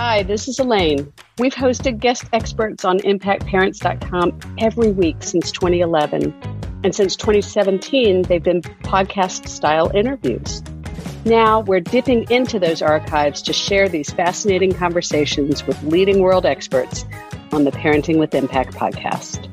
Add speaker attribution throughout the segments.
Speaker 1: Hi, this is Elaine. We've hosted guest experts on impactparents.com every week since 2011. And since 2017, they've been podcast style interviews. Now we're dipping into those archives to share these fascinating conversations with leading world experts on the Parenting with Impact podcast.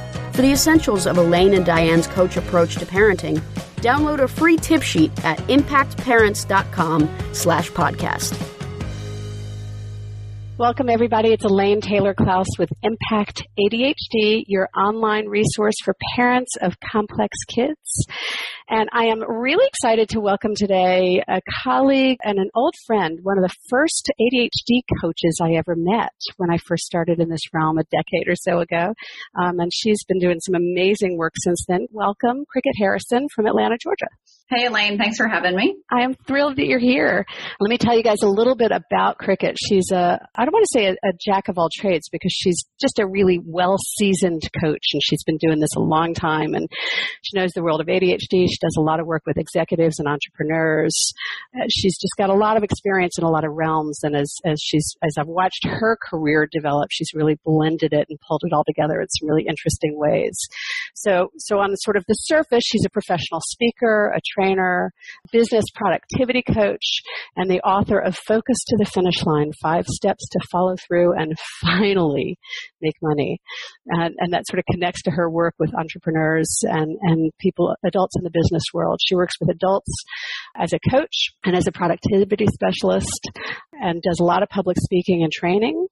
Speaker 2: For the essentials of Elaine and Diane's coach approach to parenting, download a free tip sheet at impactparents.com slash podcast.
Speaker 1: Welcome, everybody. It's Elaine Taylor Klaus with Impact ADHD, your online resource for parents of complex kids. And I am really excited to welcome today a colleague and an old friend, one of the first ADHD coaches I ever met when I first started in this realm a decade or so ago. Um, and she's been doing some amazing work since then. Welcome, Cricket Harrison from Atlanta, Georgia.
Speaker 3: Hey, Elaine. Thanks for having me.
Speaker 1: I am thrilled that you're here. Let me tell you guys a little bit about Cricket. She's a, I don't want to say a, a jack of all trades because she's just a really well seasoned coach and she's been doing this a long time and she knows the world of ADHD. She does a lot of work with executives and entrepreneurs. Uh, she's just got a lot of experience in a lot of realms, and as as she's as I've watched her career develop, she's really blended it and pulled it all together in some really interesting ways. So so on sort of the surface, she's a professional speaker, a trainer, business productivity coach, and the author of Focus to the Finish Line: Five Steps to Follow Through and Finally Make Money, and, and that sort of connects to her work with entrepreneurs and and people, adults in the business business world. She works with adults as a coach and as a productivity specialist and does a lot of public speaking and training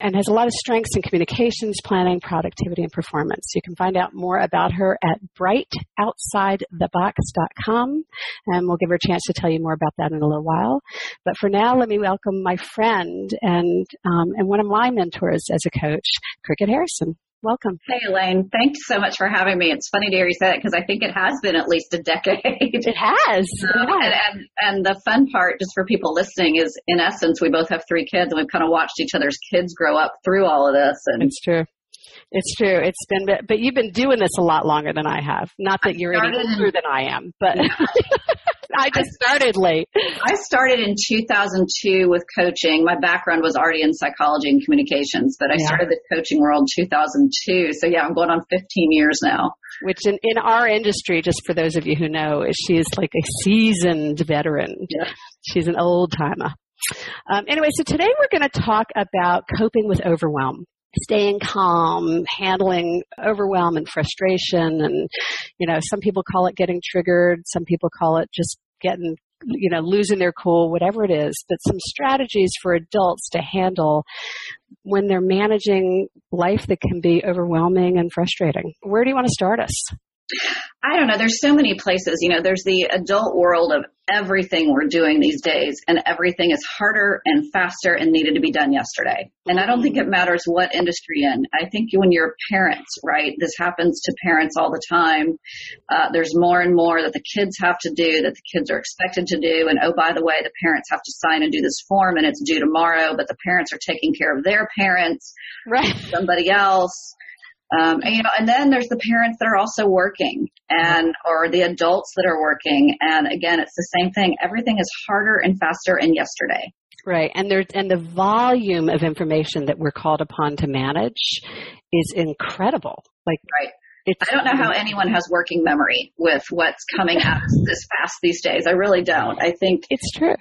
Speaker 1: and has a lot of strengths in communications, planning, productivity, and performance. You can find out more about her at brightoutsidethebox.com and we'll give her a chance to tell you more about that in a little while. But for now, let me welcome my friend and, um, and one of my mentors as a coach, Cricket Harrison. Welcome.
Speaker 3: Hey, Elaine. Thanks so much for having me. It's funny to hear you say that because I think it has been at least a decade.
Speaker 1: It has.
Speaker 3: Um, and, and, and, the fun part, just for people listening, is in essence, we both have three kids and we've kind of watched each other's kids grow up through all of this. And
Speaker 1: it's true. It's true. It's been, but you've been doing this a lot longer than I have. Not that you're any older than I am, but I just started late.
Speaker 3: I started in 2002 with coaching. My background was already in psychology and communications, but I yeah. started the coaching world 2002. So yeah, I'm going on 15 years now.
Speaker 1: Which in, in our industry, just for those of you who know, is she's like a seasoned veteran. Yeah. She's an old timer. Um, anyway, so today we're going to talk about coping with overwhelm staying calm, handling overwhelm and frustration. And, you know, some people call it getting triggered. Some people call it just getting, you know, losing their cool, whatever it is. But some strategies for adults to handle when they're managing life that can be overwhelming and frustrating. Where do you want to start us?
Speaker 3: I don't know. There's so many places. You know, there's the adult world of everything we're doing these days, and everything is harder and faster and needed to be done yesterday. And I don't think it matters what industry in. I think when you're parents, right, this happens to parents all the time. Uh, there's more and more that the kids have to do, that the kids are expected to do. And oh, by the way, the parents have to sign and do this form, and it's due tomorrow, but the parents are taking care of their parents,
Speaker 1: right?
Speaker 3: Somebody else. Um, and, you know, and then there's the parents that are also working and, or the adults that are working. And again, it's the same thing. Everything is harder and faster and yesterday.
Speaker 1: Right. And there's, and the volume of information that we're called upon to manage is incredible. Like,
Speaker 3: right. I don't know how anyone has working memory with what's coming at us this fast these days. I really don't. I think
Speaker 1: it's true.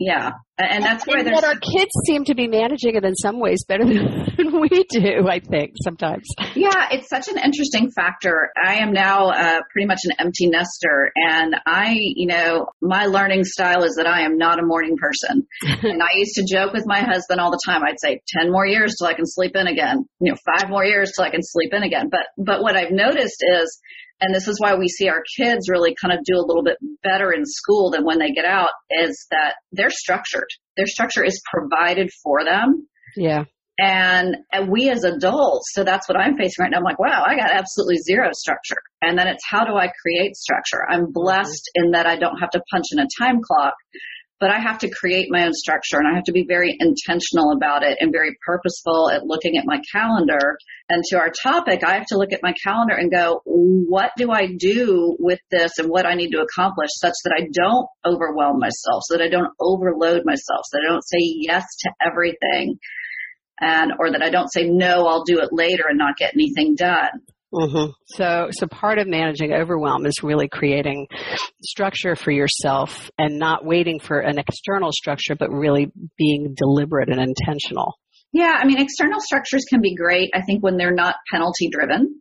Speaker 3: Yeah. And that's why
Speaker 1: there's. our kids seem to be managing it in some ways better than we do, I think, sometimes.
Speaker 3: Yeah, it's such an interesting factor. I am now uh, pretty much an empty nester, and I, you know, my learning style is that I am not a morning person. and I used to joke with my husband all the time. I'd say, 10 more years till I can sleep in again, you know, five more years till I can sleep in again. But, but what I've noticed is, and this is why we see our kids really kind of do a little bit better in school than when they get out is that they're structured. Their structure is provided for them.
Speaker 1: Yeah.
Speaker 3: And, and we as adults, so that's what I'm facing right now. I'm like, wow, I got absolutely zero structure. And then it's how do I create structure? I'm blessed mm-hmm. in that I don't have to punch in a time clock, but I have to create my own structure and I have to be very intentional about it and very purposeful at looking at my calendar. And to our topic, I have to look at my calendar and go, what do I do with this and what I need to accomplish such that I don't overwhelm myself, so that I don't overload myself, so that I don't say yes to everything and, or that I don't say no, I'll do it later and not get anything done.
Speaker 1: Mm-hmm. So, so part of managing overwhelm is really creating structure for yourself and not waiting for an external structure, but really being deliberate and intentional.
Speaker 3: Yeah, I mean, external structures can be great. I think when they're not penalty driven.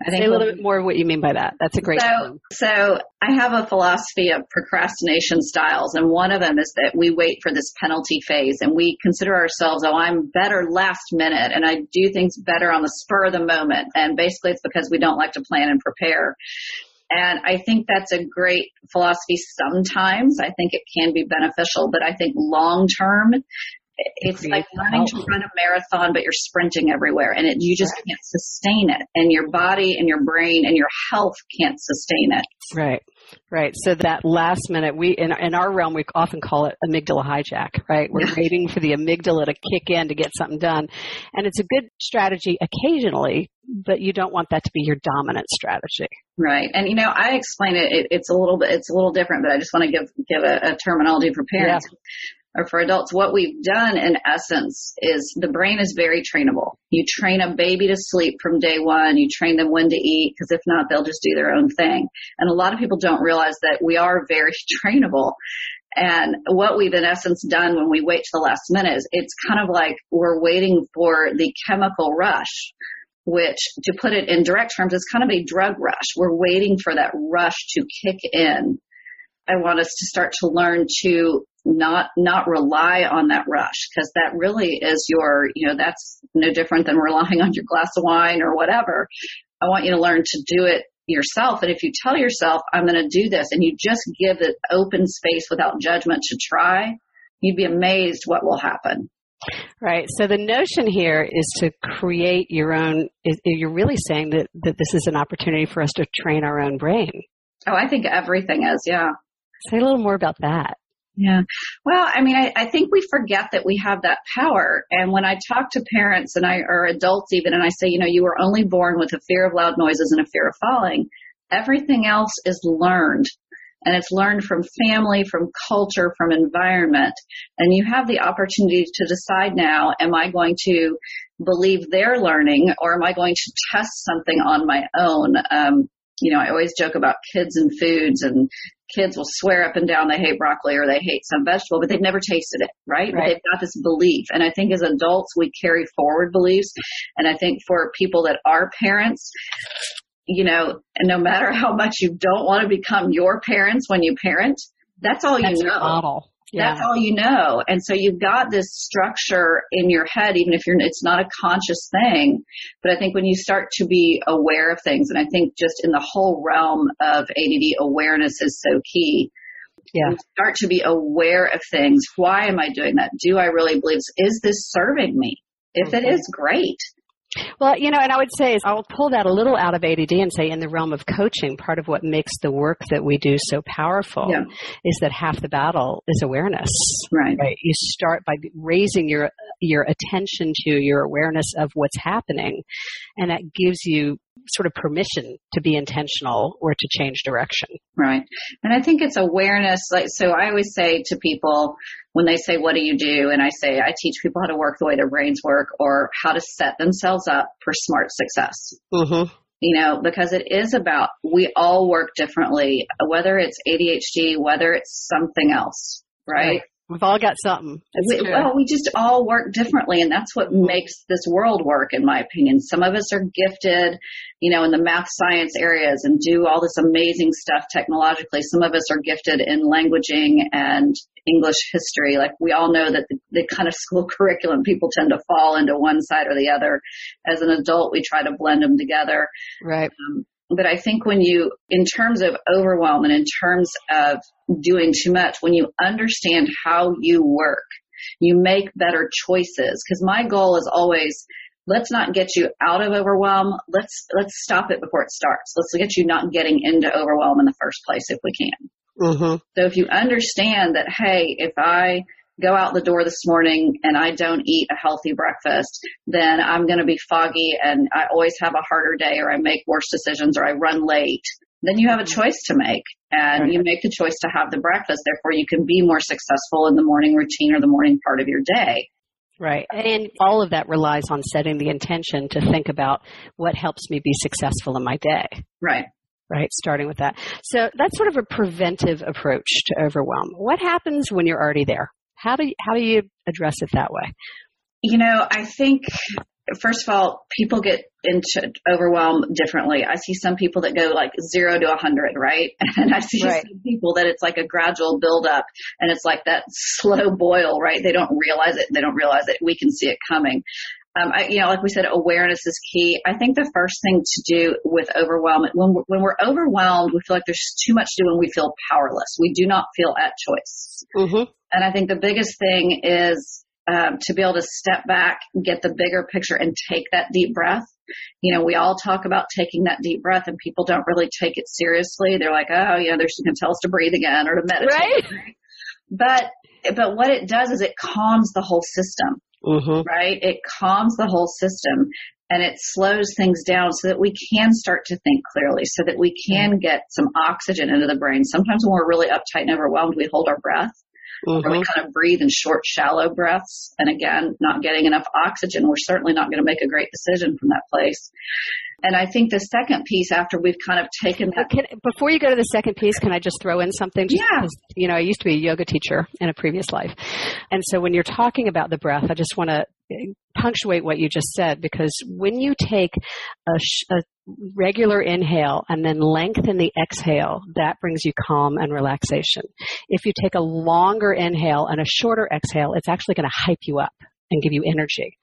Speaker 1: I think Say a little bit more of what you mean by that. That's a great.
Speaker 3: So, so I have a philosophy of procrastination styles, and one of them is that we wait for this penalty phase, and we consider ourselves, oh, I'm better last minute, and I do things better on the spur of the moment, and basically it's because we don't like to plan and prepare. And I think that's a great philosophy sometimes. I think it can be beneficial, but I think long term, it's like learning to run a marathon, but you're sprinting everywhere and it, you just right. can't sustain it. And your body and your brain and your health can't sustain it.
Speaker 1: Right. Right. So that last minute, we in, in our realm, we often call it amygdala hijack. Right. We're yeah. waiting for the amygdala to kick in to get something done, and it's a good strategy occasionally, but you don't want that to be your dominant strategy.
Speaker 3: Right. And you know, I explain it, it it's a little bit, it's a little different, but I just want to give give a, a terminology for parents. Yeah or for adults, what we've done in essence is the brain is very trainable. You train a baby to sleep from day one. You train them when to eat because if not, they'll just do their own thing. And a lot of people don't realize that we are very trainable. And what we've in essence done when we wait to the last minute is it's kind of like we're waiting for the chemical rush which to put it in direct terms is kind of a drug rush. We're waiting for that rush to kick in. I want us to start to learn to not not rely on that rush because that really is your you know that's no different than relying on your glass of wine or whatever i want you to learn to do it yourself and if you tell yourself i'm going to do this and you just give it open space without judgment to try you'd be amazed what will happen
Speaker 1: Right. So the notion here is to create your own. You're really saying that that this is an opportunity for us to train our own brain.
Speaker 3: Oh, I think everything is. Yeah.
Speaker 1: Say a little more about that.
Speaker 3: Yeah. Well, I mean, I, I think we forget that we have that power. And when I talk to parents and I, or adults even, and I say, you know, you were only born with a fear of loud noises and a fear of falling, everything else is learned. And it's learned from family, from culture, from environment. And you have the opportunity to decide now, am I going to believe their learning or am I going to test something on my own? Um, you know, I always joke about kids and foods and kids will swear up and down they hate broccoli or they hate some vegetable, but they've never tasted it, right? right. But they've got this belief. And I think as adults, we carry forward beliefs. And I think for people that are parents, you know, and no matter how much you don't want to become your parents when you parent, that's all
Speaker 1: that's
Speaker 3: you know.
Speaker 1: Model.
Speaker 3: Yeah. That's all you know. And so you've got this structure in your head, even if you're, it's not a conscious thing. But I think when you start to be aware of things, and I think just in the whole realm of ADD, awareness is so key.
Speaker 1: Yeah.
Speaker 3: start to be aware of things. Why am I doing that? Do I really believe, is this serving me? If mm-hmm. it is, great.
Speaker 1: Well, you know, and I would say is I'll pull that a little out of ADD and say in the realm of coaching, part of what makes the work that we do so powerful yeah. is that half the battle is awareness.
Speaker 3: Right.
Speaker 1: right. You start by raising your your attention to your awareness of what's happening, and that gives you sort of permission to be intentional or to change direction.
Speaker 3: Right. And I think it's awareness. Like, so I always say to people when they say, what do you do? And I say, I teach people how to work the way their brains work or how to set themselves up for smart success.
Speaker 1: Mm-hmm.
Speaker 3: You know, because it is about, we all work differently, whether it's ADHD, whether it's something else, right? right.
Speaker 1: We've all got something.
Speaker 3: We, well, we just all work differently, and that's what makes this world work, in my opinion. Some of us are gifted, you know, in the math science areas and do all this amazing stuff technologically. Some of us are gifted in languaging and English history. Like we all know that the, the kind of school curriculum people tend to fall into one side or the other. As an adult, we try to blend them together.
Speaker 1: Right. Um,
Speaker 3: but I think when you, in terms of overwhelm and in terms of doing too much, when you understand how you work, you make better choices. Cause my goal is always, let's not get you out of overwhelm. Let's, let's stop it before it starts. Let's get you not getting into overwhelm in the first place if we can.
Speaker 1: Mm-hmm.
Speaker 3: So if you understand that, hey, if I go out the door this morning and I don't eat a healthy breakfast, then I'm going to be foggy and I always have a harder day or I make worse decisions or I run late. Then you have a choice to make and you make the choice to have the breakfast. Therefore you can be more successful in the morning routine or the morning part of your day.
Speaker 1: Right. And all of that relies on setting the intention to think about what helps me be successful in my day.
Speaker 3: Right
Speaker 1: right? Starting with that. So that's sort of a preventive approach to overwhelm. What happens when you're already there? How do you, how do you address it that way?
Speaker 3: You know, I think first of all, people get into overwhelmed differently. I see some people that go like zero to a hundred, right? And I see right. some people that it's like a gradual build up and it's like that slow boil, right? They don't realize it. They don't realize it. We can see it coming. Um, I, you know, like we said, awareness is key. I think the first thing to do with overwhelm, when we're, when we're overwhelmed, we feel like there's too much to do and we feel powerless. We do not feel at choice.
Speaker 1: Mm-hmm.
Speaker 3: And I think the biggest thing is um, to be able to step back, get the bigger picture, and take that deep breath. You know, we all talk about taking that deep breath, and people don't really take it seriously. They're like, "Oh, yeah, they're going to tell us to breathe again or to meditate."
Speaker 1: Right.
Speaker 3: But but what it does is it calms the whole system.
Speaker 1: Mm-hmm.
Speaker 3: Right? It calms the whole system and it slows things down so that we can start to think clearly, so that we can get some oxygen into the brain. Sometimes when we're really uptight and overwhelmed, we hold our breath. Mm-hmm. Or we kind of breathe in short, shallow breaths. And again, not getting enough oxygen, we're certainly not going to make a great decision from that place. And I think the second piece after we've kind of taken that.
Speaker 1: Can, before you go to the second piece, can I just throw in something?
Speaker 3: Just yeah.
Speaker 1: Because, you know, I used to be a yoga teacher in a previous life. And so when you're talking about the breath, I just want to eh, punctuate what you just said because when you take a, sh- a, regular inhale and then lengthen the exhale, that brings you calm and relaxation. If you take a longer inhale and a shorter exhale, it's actually going to hype you up and give you energy.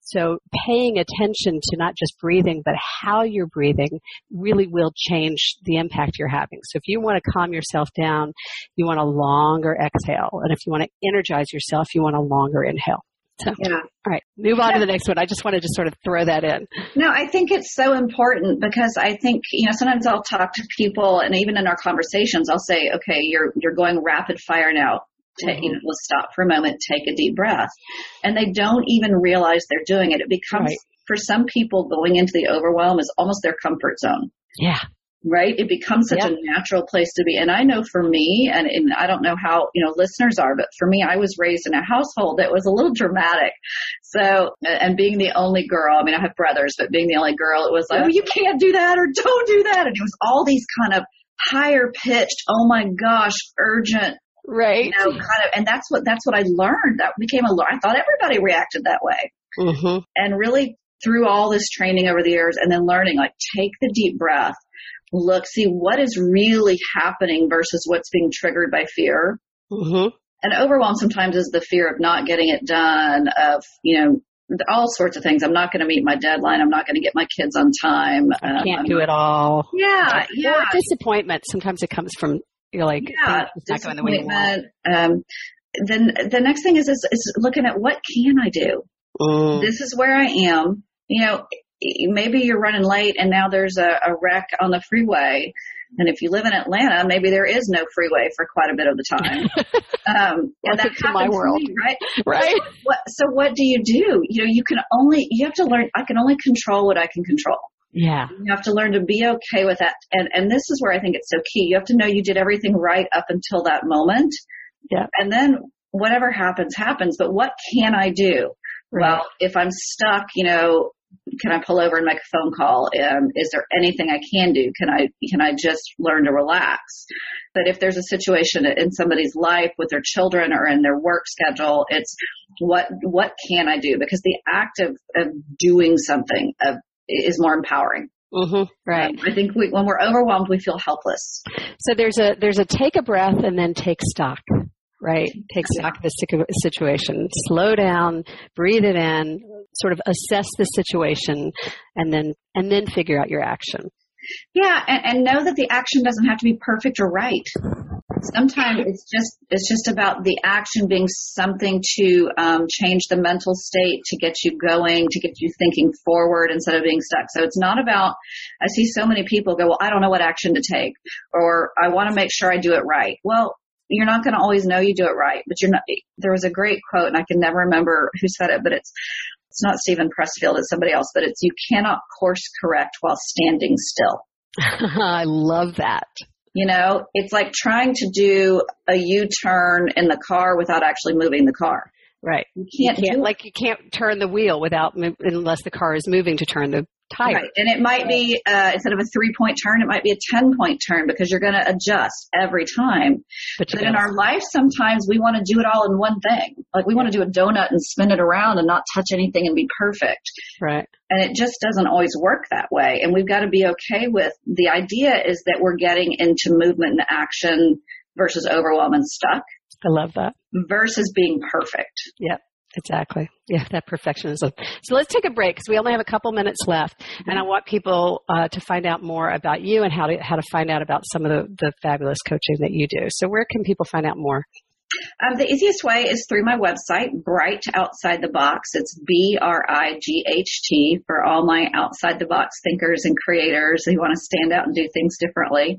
Speaker 1: So paying attention to not just breathing, but how you're breathing really will change the impact you're having. So if you want to calm yourself down, you want a longer exhale. And if you want to energize yourself, you want a longer inhale. So,
Speaker 3: yeah.
Speaker 1: All right, move on to the next one. I just wanted to sort of throw that in.
Speaker 3: No, I think it's so important because I think you know sometimes I'll talk to people, and even in our conversations, I'll say, "Okay, you're you're going rapid fire now. Take, you mm-hmm. know, let's stop for a moment, take a deep breath. And they don't even realize they're doing it. It becomes, right. for some people, going into the overwhelm is almost their comfort zone.
Speaker 1: Yeah.
Speaker 3: Right? It becomes such a natural place to be. And I know for me, and, and I don't know how, you know, listeners are, but for me, I was raised in a household that was a little dramatic. So, and being the only girl, I mean, I have brothers, but being the only girl, it was like, oh, you can't do that or don't do that. And it was all these kind of higher pitched, oh my gosh, urgent
Speaker 1: right
Speaker 3: you know, kind of and that's what that's what i learned that became a i thought everybody reacted that way
Speaker 1: mm-hmm.
Speaker 3: and really through all this training over the years and then learning like take the deep breath look see what is really happening versus what's being triggered by fear
Speaker 1: mm-hmm.
Speaker 3: and overwhelm sometimes is the fear of not getting it done of you know all sorts of things. I'm not going to meet my deadline. I'm not going to get my kids on time.
Speaker 1: I can't um, do it all.
Speaker 3: Yeah, yeah. Or
Speaker 1: disappointment. Sometimes it comes from you're like,
Speaker 3: yeah, it's not going the way you want. Um, then the next thing is, is, is looking at what can I do?
Speaker 1: Mm.
Speaker 3: This is where I am. You know, maybe you're running late and now there's a, a wreck on the freeway. And if you live in Atlanta, maybe there is no freeway for quite a bit of the time.
Speaker 1: Um, and that
Speaker 3: to
Speaker 1: my world,
Speaker 3: me, right?
Speaker 1: Right.
Speaker 3: So what, so what do you do? You know, you can only, you have to learn, I can only control what I can control.
Speaker 1: Yeah.
Speaker 3: You have to learn to be okay with that. And, and this is where I think it's so key. You have to know you did everything right up until that moment.
Speaker 1: Yeah.
Speaker 3: And then whatever happens, happens. But what can I do? Right. Well, if I'm stuck, you know, can I pull over and make a phone call? Um, is there anything I can do? Can I can I just learn to relax? But if there's a situation in somebody's life with their children or in their work schedule, it's what what can I do? Because the act of, of doing something of, is more empowering.
Speaker 1: Mm-hmm, right.
Speaker 3: Um, I think we, when we're overwhelmed, we feel helpless.
Speaker 1: So there's a there's a take a breath and then take stock right? Take stock of the situation. Slow down, breathe it in, sort of assess the situation, and then and then figure out your action.
Speaker 3: Yeah, and, and know that the action doesn't have to be perfect or right. Sometimes it's just it's just about the action being something to um, change the mental state, to get you going, to get you thinking forward instead of being stuck. So it's not about. I see so many people go, well, I don't know what action to take, or I want to make sure I do it right. Well, you're not going to always know you do it right, but you're not, there was a great quote and I can never remember who said it, but it's, it's not Steven Pressfield, it's somebody else, but it's, you cannot course correct while standing still.
Speaker 1: I love that.
Speaker 3: You know, it's like trying to do a U-turn in the car without actually moving the car.
Speaker 1: Right.
Speaker 3: You can't,
Speaker 1: you can't like you can't turn the wheel without unless the car is moving to turn the tire. Right.
Speaker 3: And it might be, uh, instead of a three point turn, it might be a 10 point turn because you're going to adjust every time. But, but in our life, sometimes we want to do it all in one thing. Like we want to do a donut and spin it around and not touch anything and be perfect.
Speaker 1: Right.
Speaker 3: And it just doesn't always work that way. And we've got to be okay with the idea is that we're getting into movement and action versus overwhelm and stuck.
Speaker 1: I love that.
Speaker 3: Versus being perfect.
Speaker 1: Yep. Exactly. Yeah, that perfectionism. So let's take a break because we only have a couple minutes left, and I want people uh, to find out more about you and how to how to find out about some of the, the fabulous coaching that you do. So where can people find out more?
Speaker 3: Um, the easiest way is through my website, Bright Outside the Box. It's B R I G H T for all my outside the box thinkers and creators who want to stand out and do things differently.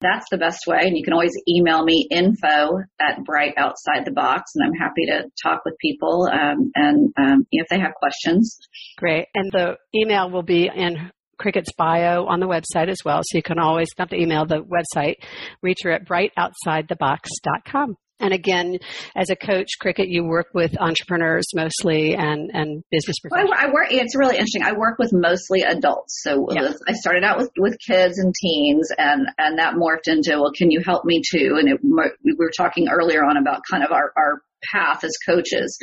Speaker 3: That's the best way. And you can always email me info at Bright Outside the Box, and I'm happy to talk with people um, and um, if they have questions.
Speaker 1: Great. And the email will be in Cricket's bio on the website as well. So you can always, not the email, the website, reach her at brightoutsidethebox.com. And again, as a coach, Cricket, you work with entrepreneurs mostly and, and business professionals.
Speaker 3: Well, I, I, work, it's really interesting. I work with mostly adults. So yeah. I started out with, with kids and teens and, and that morphed into, well, can you help me too? And it, we were talking earlier on about kind of our, our path as coaches.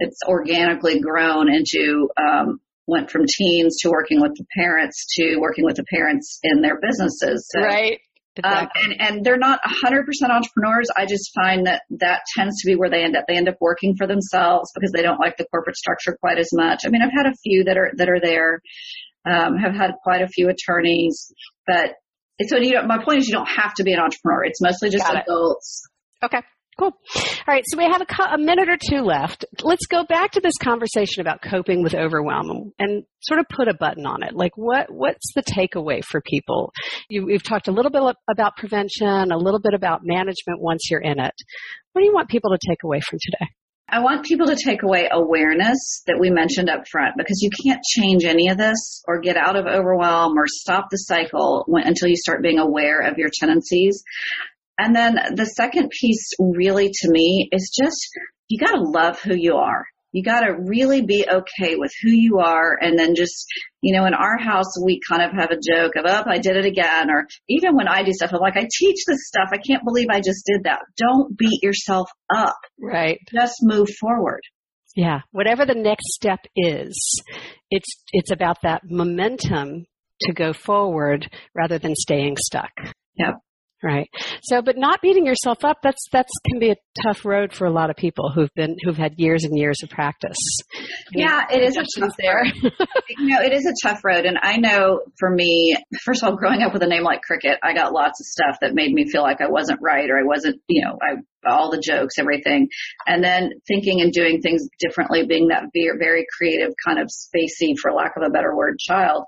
Speaker 3: It's organically grown into, um, went from teens to working with the parents to working with the parents in their businesses.
Speaker 1: So, right.
Speaker 3: Um, and, and they're not 100% entrepreneurs. I just find that that tends to be where they end up. They end up working for themselves because they don't like the corporate structure quite as much. I mean, I've had a few that are, that are there, um, have had quite a few attorneys, but so you know, my point is you don't have to be an entrepreneur. It's mostly just adults.
Speaker 1: Okay. Cool. All right, so we have a, a, minute or two left. Let's go back to this conversation about coping with overwhelm and sort of put a button on it. Like, what what's the takeaway for people? You, we've talked a little bit about prevention, a little bit about management once you're in it. What do you want people to take away from today?
Speaker 3: I want people to take away awareness that we mentioned up front because you can't change any of this or get out of overwhelm or stop the cycle when, until you start being aware of your tendencies. And then the second piece really to me is just you got to love who you are. You got to really be okay with who you are. And then just, you know, in our house, we kind of have a joke of, oh, I did it again. Or even when I do stuff, I'm like, I teach this stuff. I can't believe I just did that. Don't beat yourself up.
Speaker 1: Right.
Speaker 3: Just move forward.
Speaker 1: Yeah. Whatever the next step is, it's, it's about that momentum to go forward rather than staying stuck.
Speaker 3: Yep.
Speaker 1: Right. So, but not beating yourself up, that's, that's can be a tough road for a lot of people who've been, who've had years and years of practice.
Speaker 3: Yeah, it is a tough there. you know, it is a tough road. And I know for me, first of all, growing up with a name like Cricket, I got lots of stuff that made me feel like I wasn't right or I wasn't, you know, I, all the jokes, everything. And then thinking and doing things differently, being that very, very creative kind of spacey, for lack of a better word, child.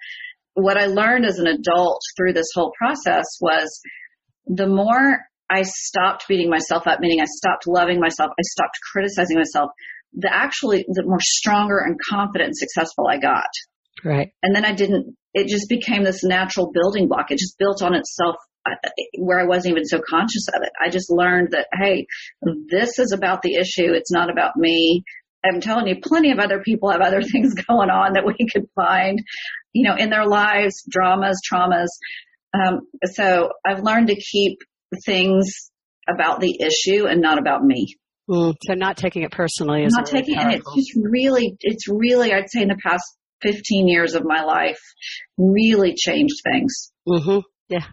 Speaker 3: What I learned as an adult through this whole process was the more I stopped beating myself up, meaning I stopped loving myself, I stopped criticizing myself, the actually, the more stronger and confident and successful I got.
Speaker 1: Right.
Speaker 3: And then I didn't, it just became this natural building block. It just built on itself uh, where I wasn't even so conscious of it. I just learned that, hey, this is about the issue. It's not about me. I'm telling you, plenty of other people have other things going on that we could find, you know, in their lives, dramas, traumas. Um, so I've learned to keep things about the issue and not about me.
Speaker 1: Mm, so not taking it personally is
Speaker 3: not really taking, powerful. and it's just really, it's really, I'd say in the past 15 years of my life, really changed things.
Speaker 1: Mm-hmm. Yeah.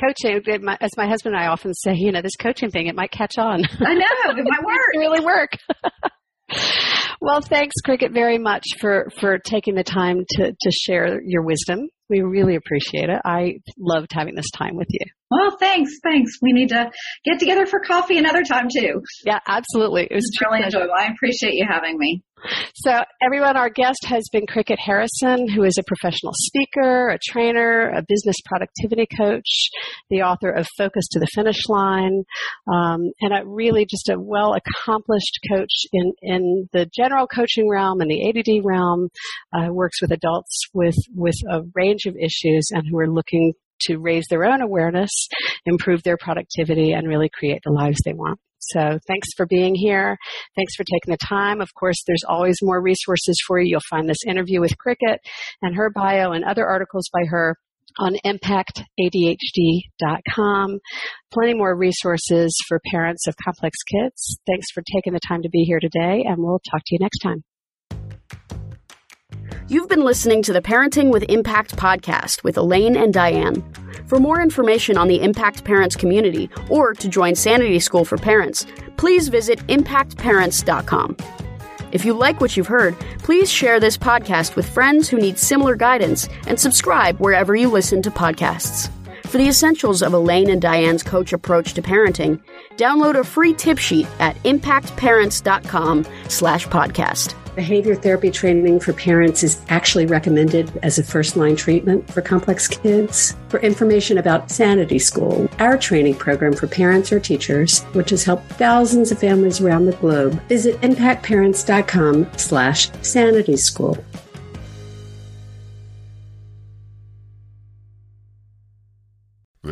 Speaker 1: Coaching, as my husband and I often say, you know, this coaching thing, it might catch on.
Speaker 3: I know, it might work.
Speaker 1: really work. well, thanks, Cricket, very much for, for taking the time to, to share your wisdom. We really appreciate it. I loved having this time with you.
Speaker 3: Well, thanks, thanks. We need to get together for coffee another time too.
Speaker 1: Yeah, absolutely.
Speaker 3: It was really enjoyable. I appreciate you having me.
Speaker 1: So, everyone, our guest has been Cricket Harrison, who is a professional speaker, a trainer, a business productivity coach, the author of Focus to the Finish Line, um, and a really just a well accomplished coach in, in the general coaching realm and the ADD realm. Uh, works with adults with, with a range of issues and who are looking to raise their own awareness, improve their productivity, and really create the lives they want. So thanks for being here. Thanks for taking the time. Of course, there's always more resources for you. You'll find this interview with Cricket and her bio and other articles by her on impactadhd.com. Plenty more resources for parents of complex kids. Thanks for taking the time to be here today, and we'll talk to you next time.
Speaker 2: You've been listening to the Parenting with Impact podcast with Elaine and Diane. For more information on the Impact Parents community or to join Sanity School for Parents, please visit impactparents.com. If you like what you've heard, please share this podcast with friends who need similar guidance and subscribe wherever you listen to podcasts. For the essentials of Elaine and Diane's coach approach to parenting, download a free tip sheet at impactparents.com slash podcast.
Speaker 4: Behavior therapy training for parents is actually recommended as a first line treatment for complex kids. For information about Sanity School, our training program for parents or teachers, which has helped thousands of families around the globe, visit impactparents.com slash sanity school.